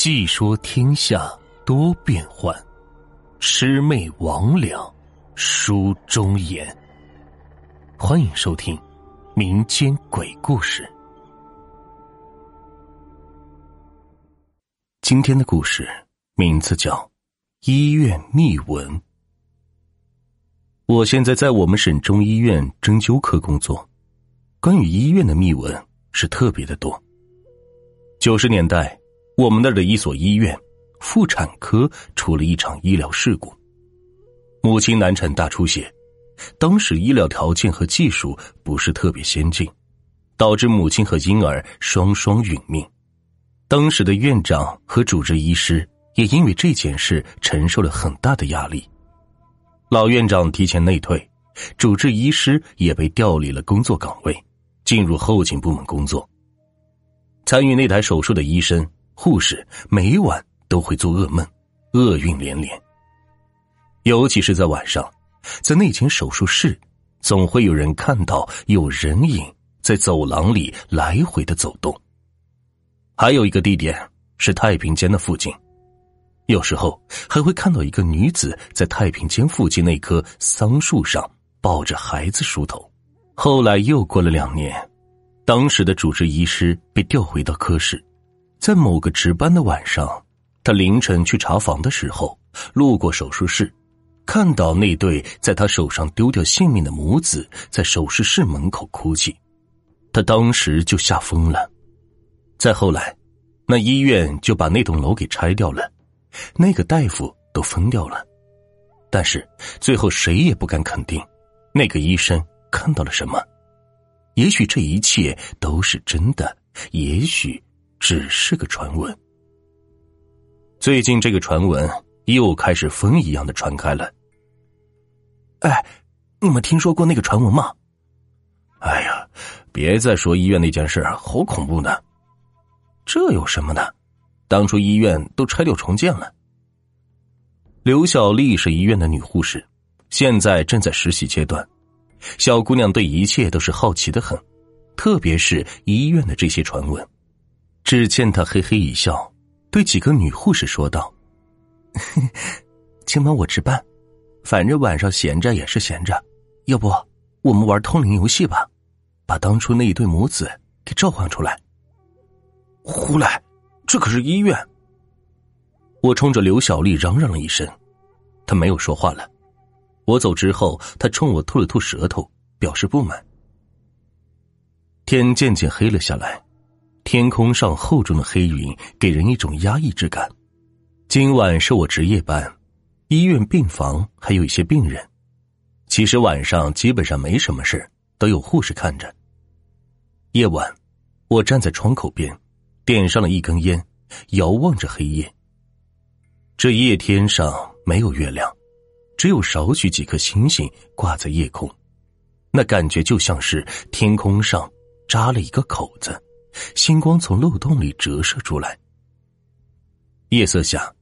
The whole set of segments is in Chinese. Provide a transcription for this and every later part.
细说天下多变幻，魑魅魍魉书中言。欢迎收听民间鬼故事。今天的故事名字叫《医院秘闻》。我现在在我们省中医院针灸科工作，关于医院的秘闻是特别的多。九十年代，我们那儿的一所医院妇产科出了一场医疗事故，母亲难产大出血，当时医疗条件和技术不是特别先进，导致母亲和婴儿双双殒命。当时的院长和主治医师也因为这件事承受了很大的压力。老院长提前内退，主治医师也被调离了工作岗位，进入后勤部门工作。参与那台手术的医生、护士每晚都会做噩梦，厄运连连。尤其是在晚上，在那间手术室，总会有人看到有人影在走廊里来回的走动。还有一个地点是太平间的附近。有时候还会看到一个女子在太平间附近那棵桑树上抱着孩子梳头。后来又过了两年，当时的主治医师被调回到科室，在某个值班的晚上，他凌晨去查房的时候，路过手术室，看到那对在他手上丢掉性命的母子在手术室门口哭泣，他当时就吓疯了。再后来，那医院就把那栋楼给拆掉了。那个大夫都疯掉了，但是最后谁也不敢肯定，那个医生看到了什么。也许这一切都是真的，也许只是个传闻。最近这个传闻又开始风一样的传开了。哎，你们听说过那个传闻吗？哎呀，别再说医院那件事，好恐怖呢。这有什么呢？当初医院都拆掉重建了。刘小丽是医院的女护士，现在正在实习阶段。小姑娘对一切都是好奇的很，特别是医院的这些传闻。只见他嘿嘿一笑，对几个女护士说道：“今晚我值班，反正晚上闲着也是闲着，要不我们玩通灵游戏吧，把当初那一对母子给召唤出来。”胡来！这可是医院！我冲着刘小丽嚷嚷了一声，她没有说话了。我走之后，她冲我吐了吐舌头，表示不满。天渐渐黑了下来，天空上厚重的黑云给人一种压抑之感。今晚是我值夜班，医院病房还有一些病人。其实晚上基本上没什么事，都有护士看着。夜晚，我站在窗口边。点上了一根烟，遥望着黑夜。这夜天上没有月亮，只有少许几颗星星挂在夜空，那感觉就像是天空上扎了一个口子，星光从漏洞里折射出来。夜色下，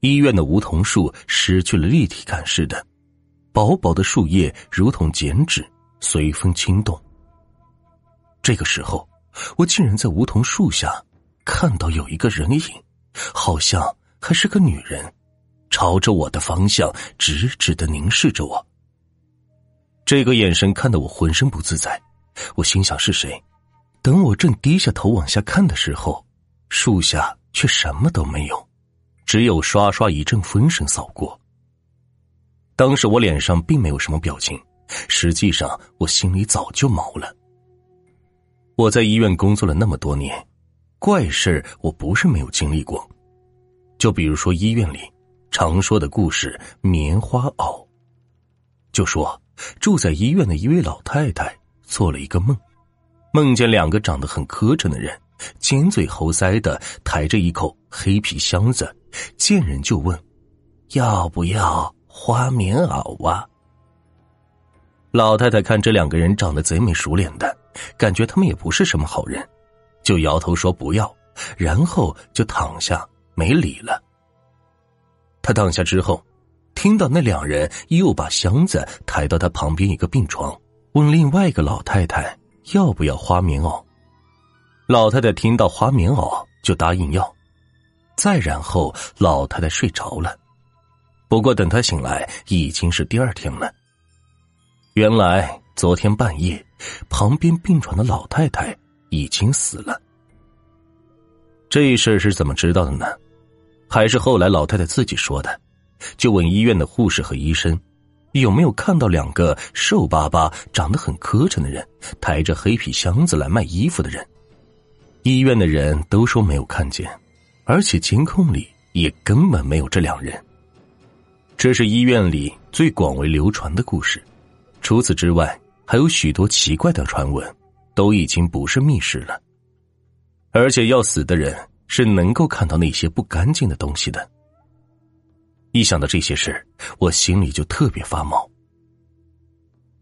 医院的梧桐树失去了立体感似的，薄薄的树叶如同剪纸，随风轻动。这个时候，我竟然在梧桐树下。看到有一个人影，好像还是个女人，朝着我的方向直直的凝视着我。这个眼神看得我浑身不自在，我心想是谁？等我正低下头往下看的时候，树下却什么都没有，只有刷刷一阵风声扫过。当时我脸上并没有什么表情，实际上我心里早就毛了。我在医院工作了那么多年。怪事我不是没有经历过，就比如说医院里常说的故事——棉花袄。就说住在医院的一位老太太做了一个梦，梦见两个长得很磕碜的人，尖嘴猴腮的抬着一口黑皮箱子，见人就问：“要不要花棉袄啊？”老太太看这两个人长得贼眉鼠脸的，感觉他们也不是什么好人。就摇头说不要，然后就躺下没理了。他躺下之后，听到那两人又把箱子抬到他旁边一个病床，问另外一个老太太要不要花棉袄。老太太听到花棉袄就答应要。再然后，老太太睡着了。不过等她醒来，已经是第二天了。原来昨天半夜，旁边病床的老太太已经死了。这事是怎么知道的呢？还是后来老太太自己说的？就问医院的护士和医生，有没有看到两个瘦巴巴、长得很磕碜的人，抬着黑皮箱子来卖衣服的人？医院的人都说没有看见。而且监控里也根本没有这两人。这是医院里最广为流传的故事。除此之外，还有许多奇怪的传闻，都已经不是密室了。而且要死的人是能够看到那些不干净的东西的。一想到这些事，我心里就特别发毛。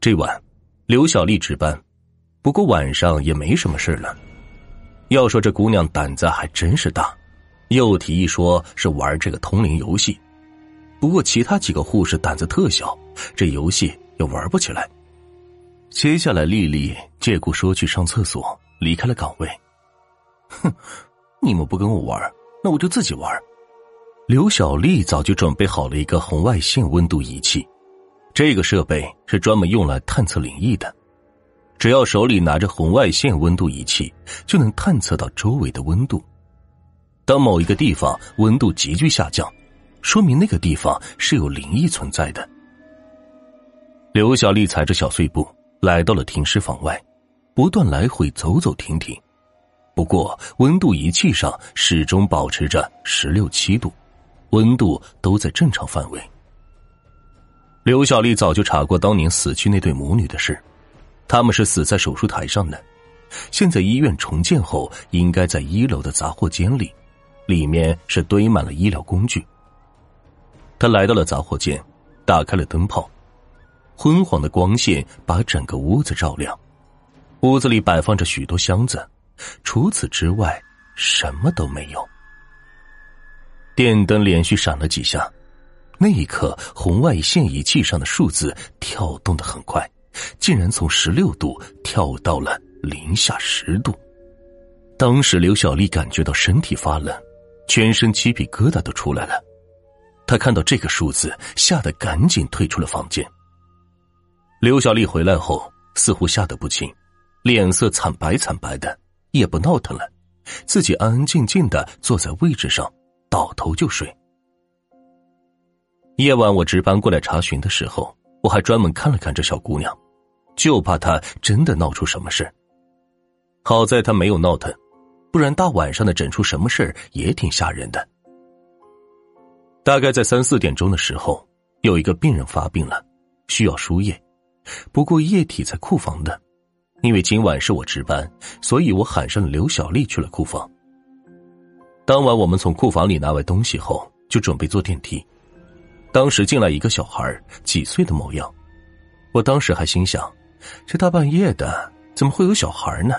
这晚，刘小丽值班，不过晚上也没什么事了。要说这姑娘胆子还真是大。又提议说是玩这个通灵游戏，不过其他几个护士胆子特小，这游戏也玩不起来。接下来，丽丽借故说去上厕所，离开了岗位。哼，你们不跟我玩，那我就自己玩。刘小丽早就准备好了一个红外线温度仪器，这个设备是专门用来探测灵异的。只要手里拿着红外线温度仪器，就能探测到周围的温度。当某一个地方温度急剧下降，说明那个地方是有灵异存在的。刘小丽踩着小碎步来到了停尸房外，不断来回走走停停。不过温度仪器上始终保持着十六七度，温度都在正常范围。刘小丽早就查过当年死去那对母女的事，他们是死在手术台上的，现在医院重建后，应该在一楼的杂货间里。里面是堆满了医疗工具。他来到了杂货间，打开了灯泡，昏黄的光线把整个屋子照亮。屋子里摆放着许多箱子，除此之外什么都没有。电灯连续闪了几下，那一刻，红外线仪器上的数字跳动的很快，竟然从十六度跳到了零下十度。当时刘小丽感觉到身体发冷。全身鸡皮疙瘩都出来了，他看到这个数字，吓得赶紧退出了房间。刘小丽回来后，似乎吓得不轻，脸色惨白惨白的，也不闹腾了，自己安安静静的坐在位置上，倒头就睡。夜晚我值班过来查询的时候，我还专门看了看这小姑娘，就怕她真的闹出什么事。好在她没有闹腾。不然大晚上的整出什么事也挺吓人的。大概在三四点钟的时候，有一个病人发病了，需要输液，不过液体在库房的。因为今晚是我值班，所以我喊上了刘小丽去了库房。当晚我们从库房里拿完东西后，就准备坐电梯。当时进来一个小孩，几岁的模样。我当时还心想，这大半夜的怎么会有小孩呢？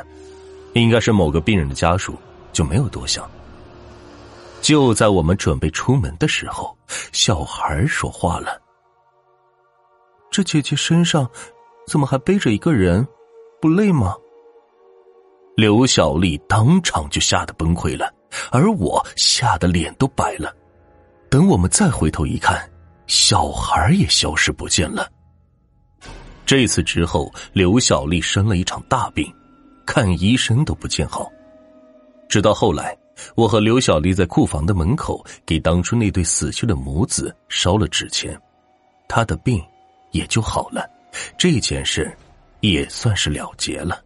应该是某个病人的家属，就没有多想。就在我们准备出门的时候，小孩说话了：“这姐姐身上怎么还背着一个人？不累吗？”刘小丽当场就吓得崩溃了，而我吓得脸都白了。等我们再回头一看，小孩也消失不见了。这次之后，刘小丽生了一场大病。看医生都不见好，直到后来，我和刘小丽在库房的门口给当初那对死去的母子烧了纸钱，她的病也就好了，这件事也算是了结了。